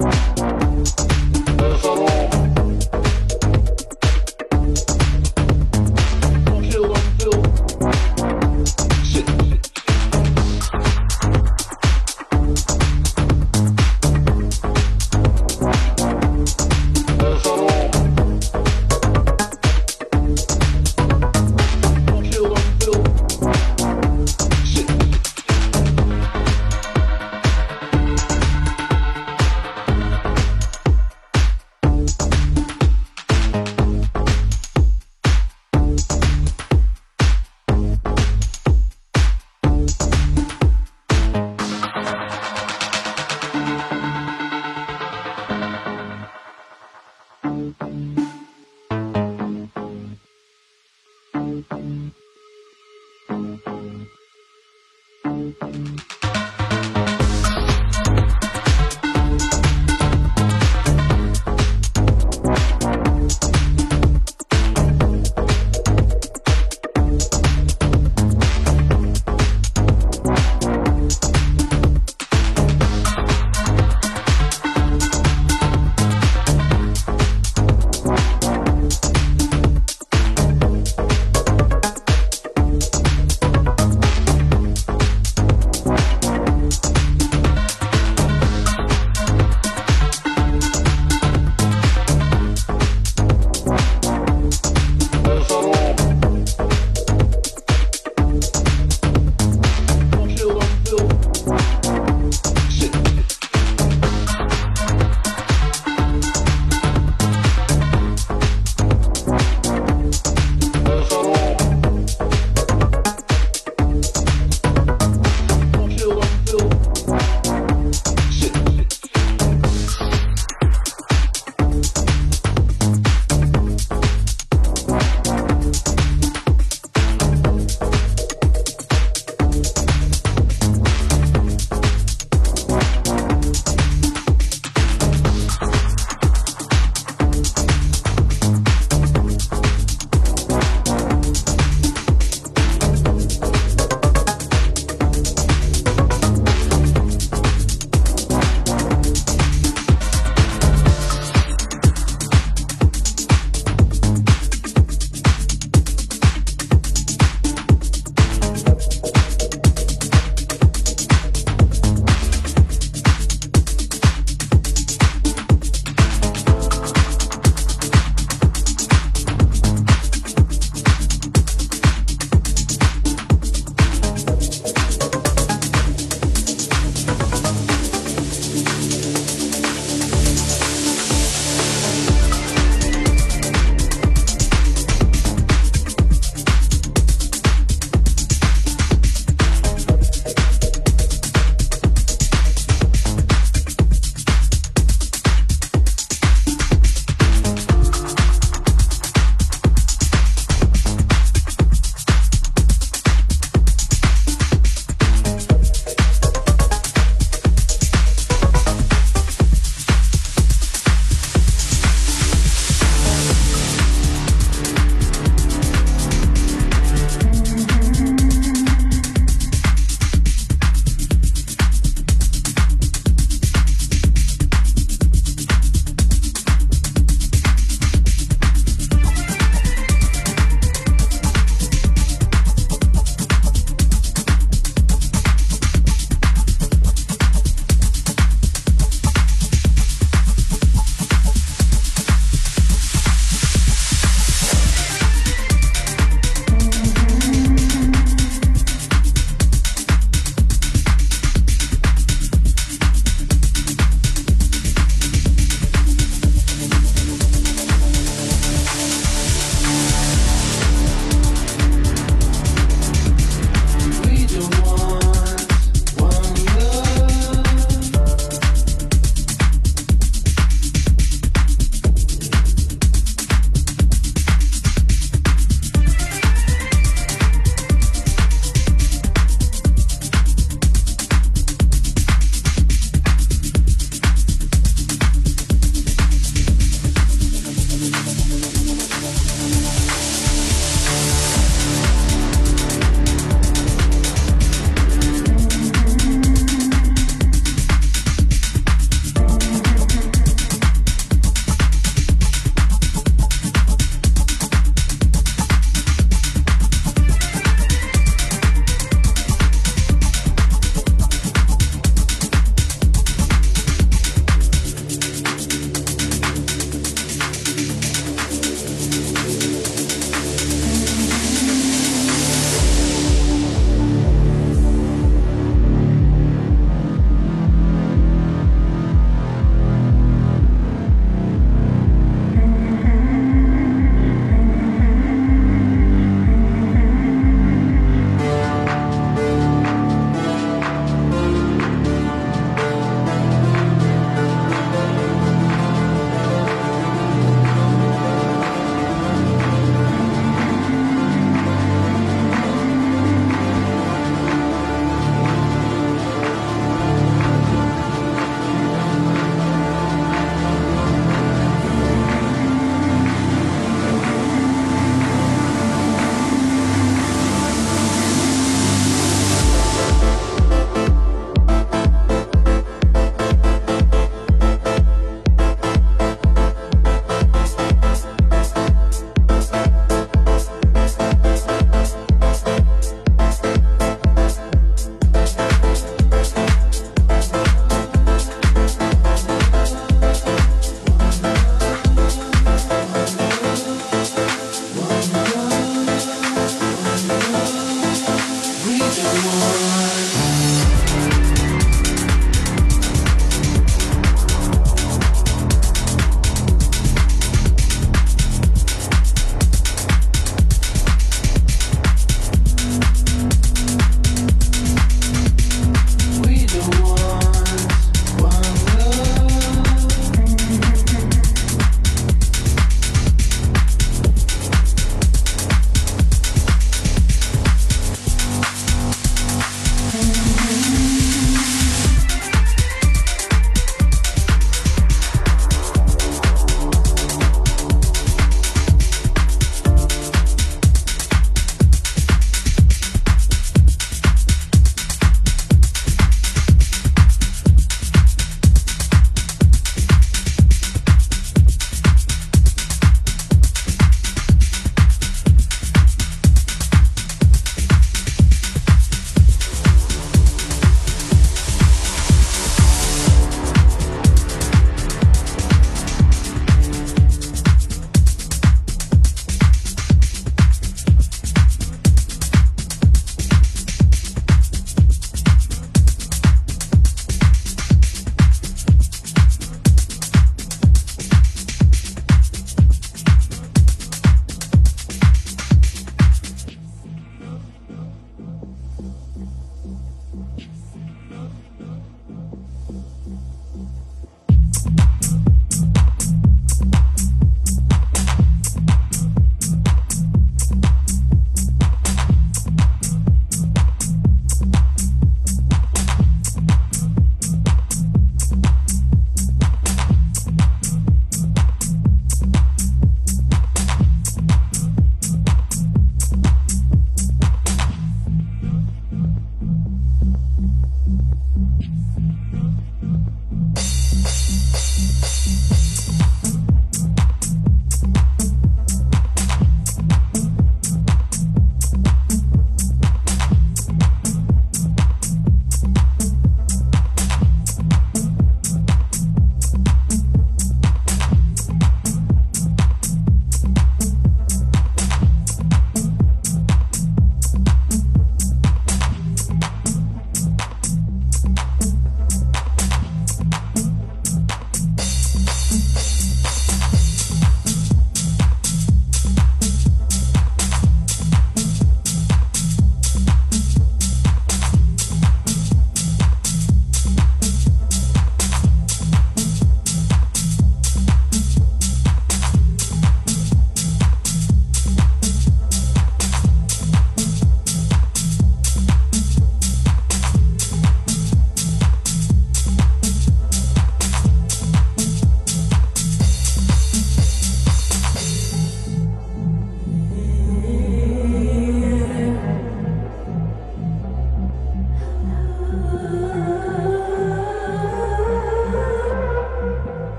Podcast.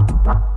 Thank.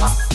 Bye.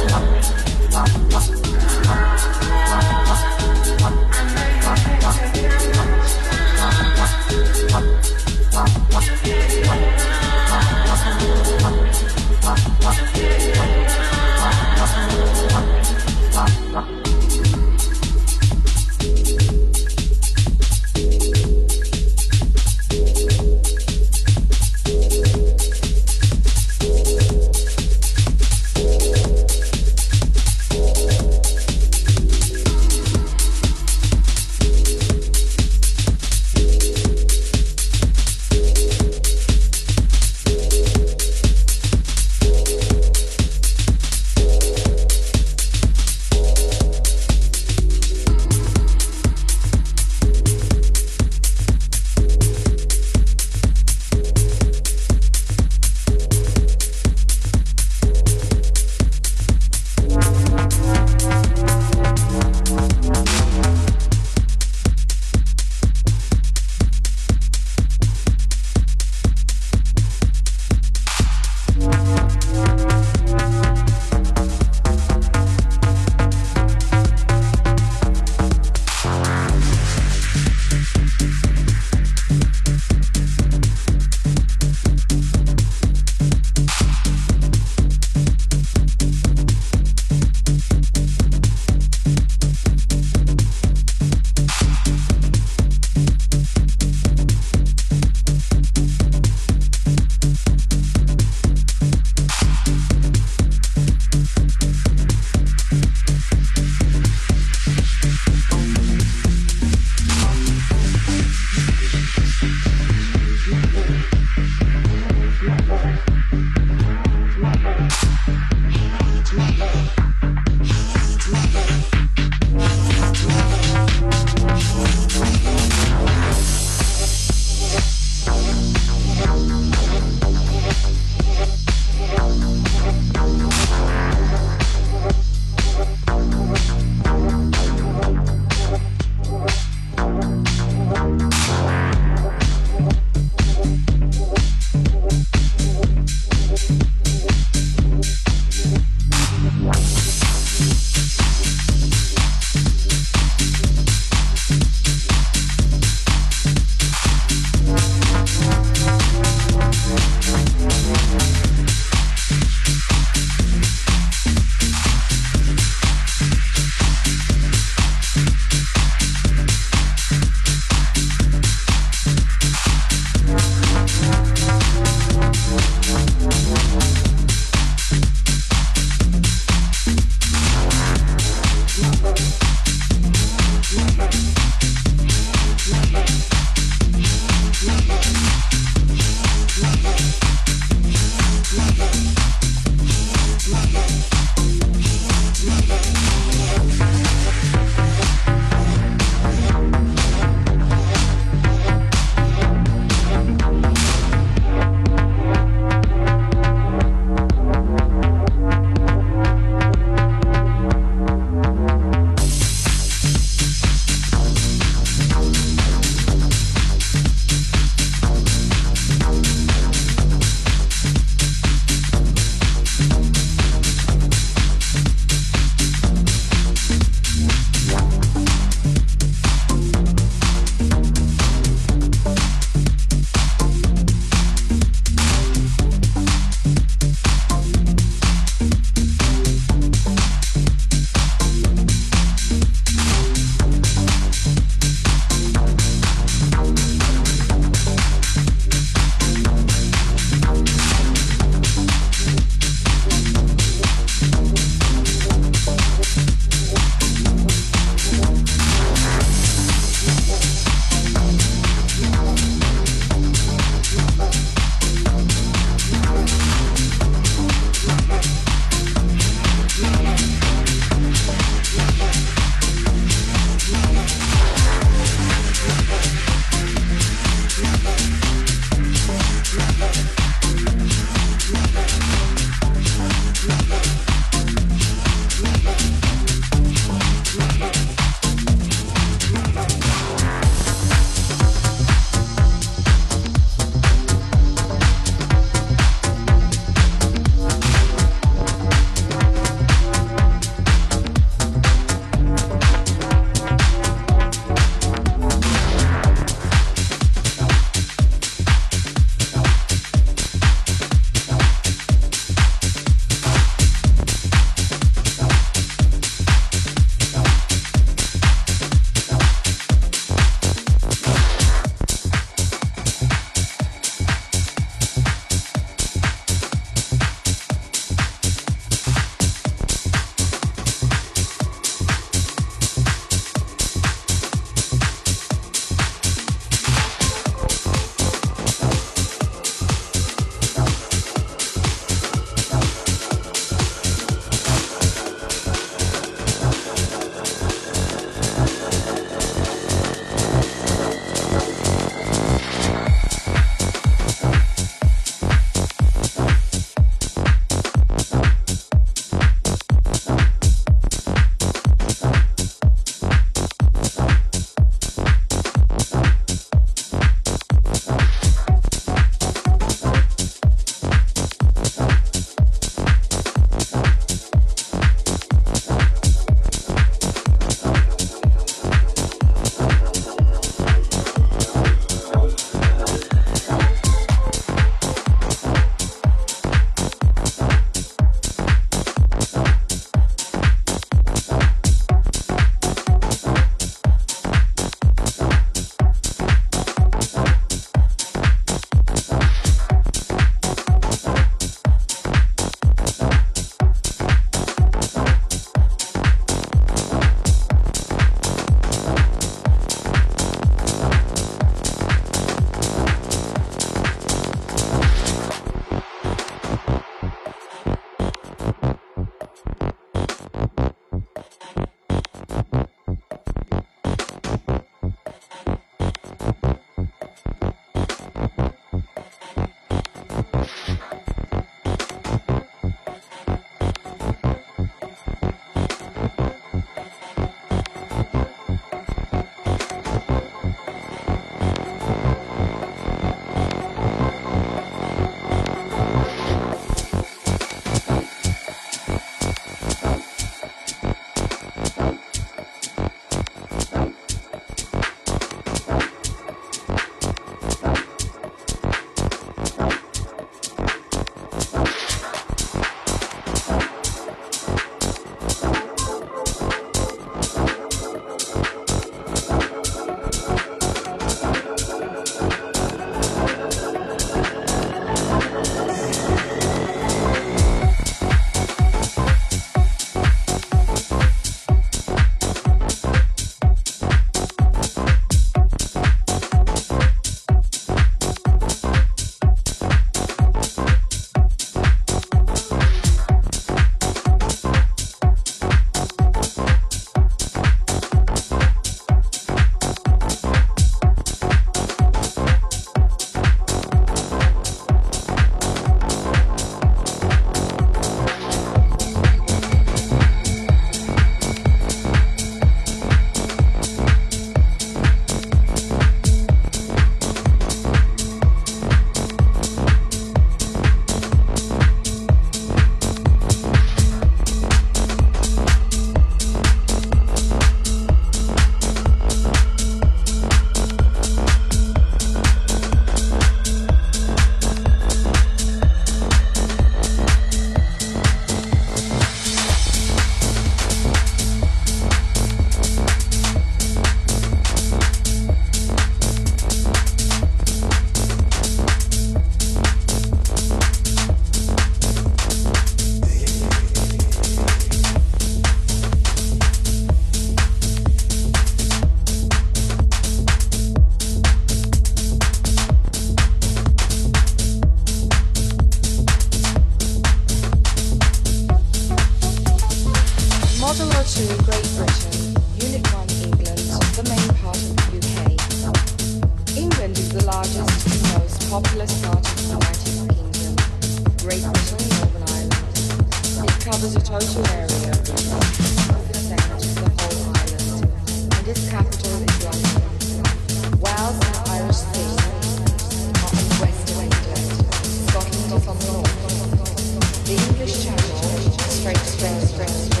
Straight, straight, straight, straight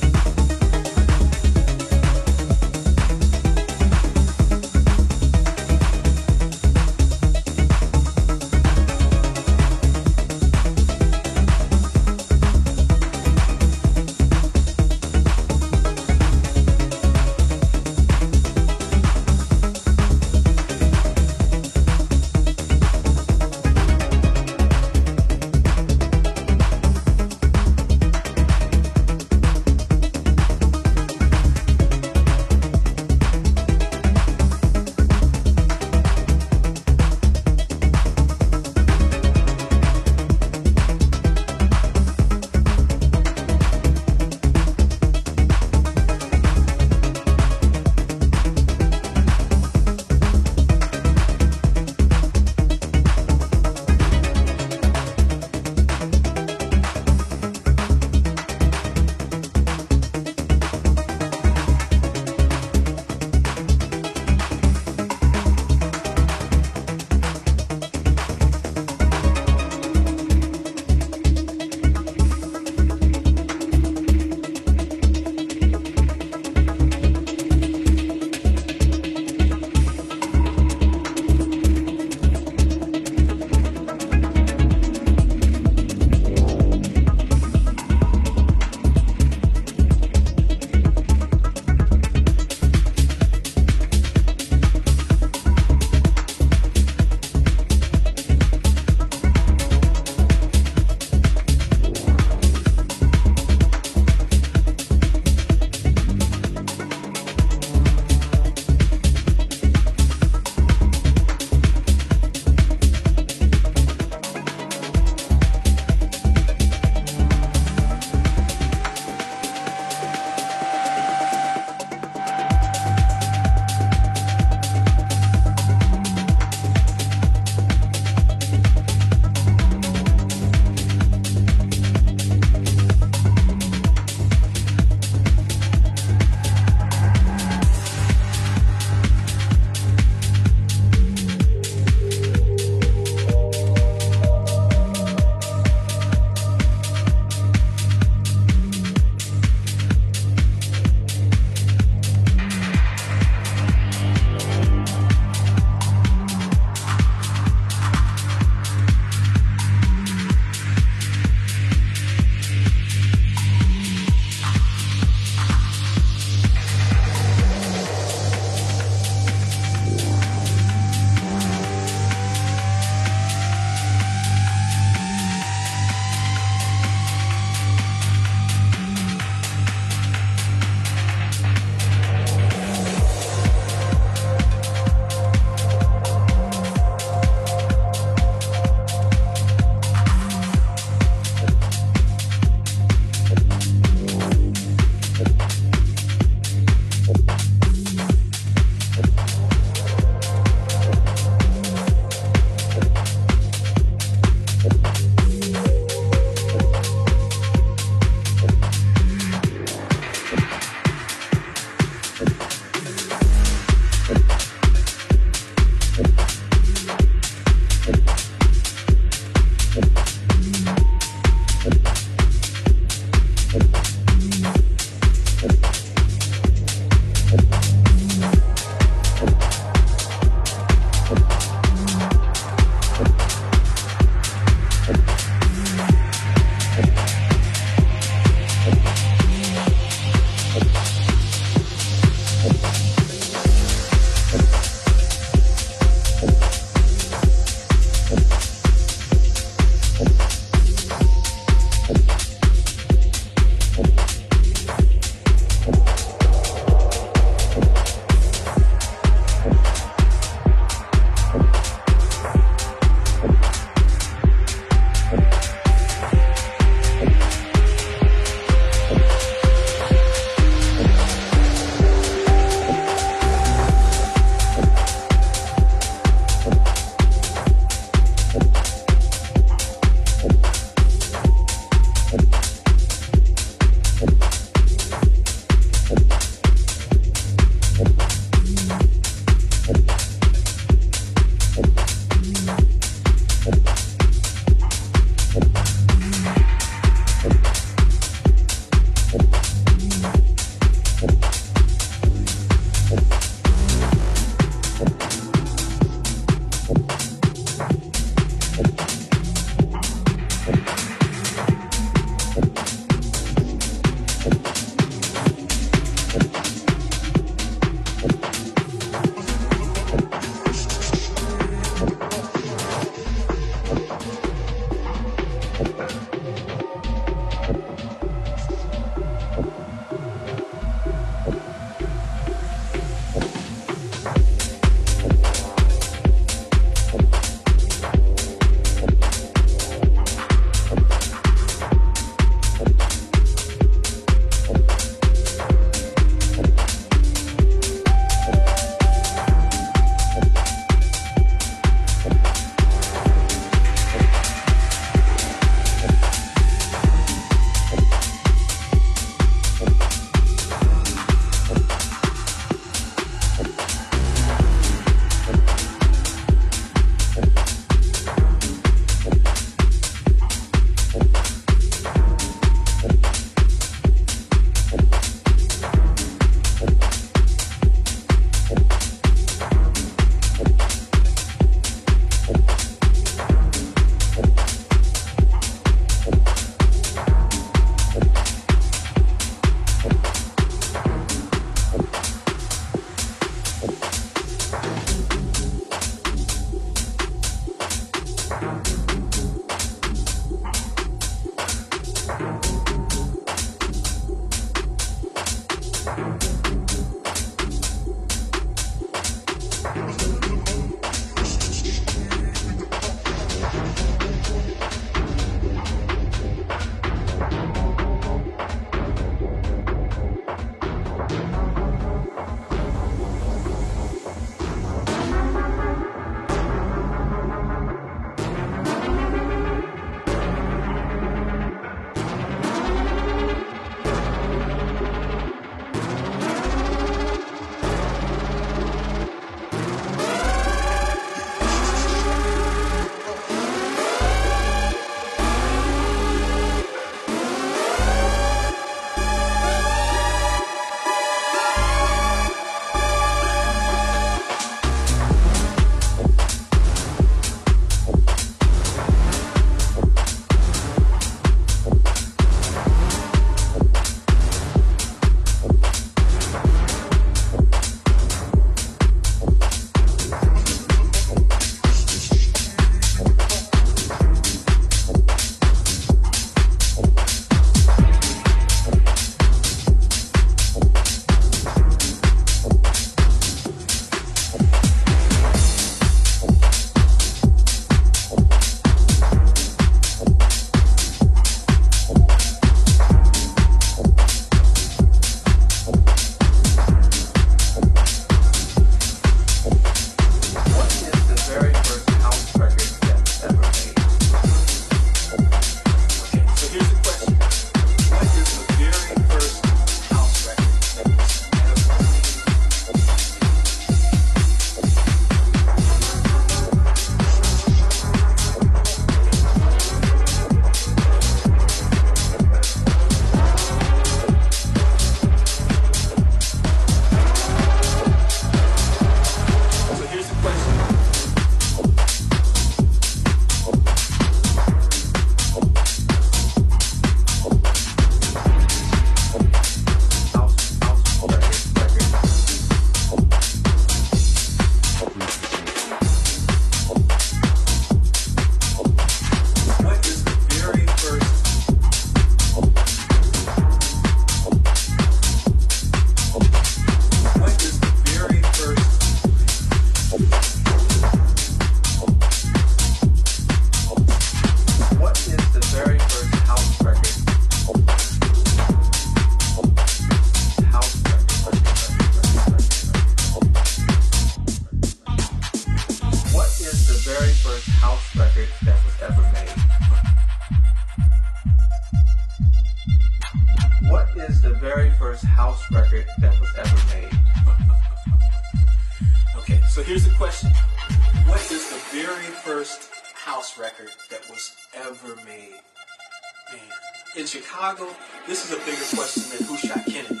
in Chicago, this is a bigger question than who shot Kennedy.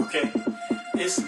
Okay? It's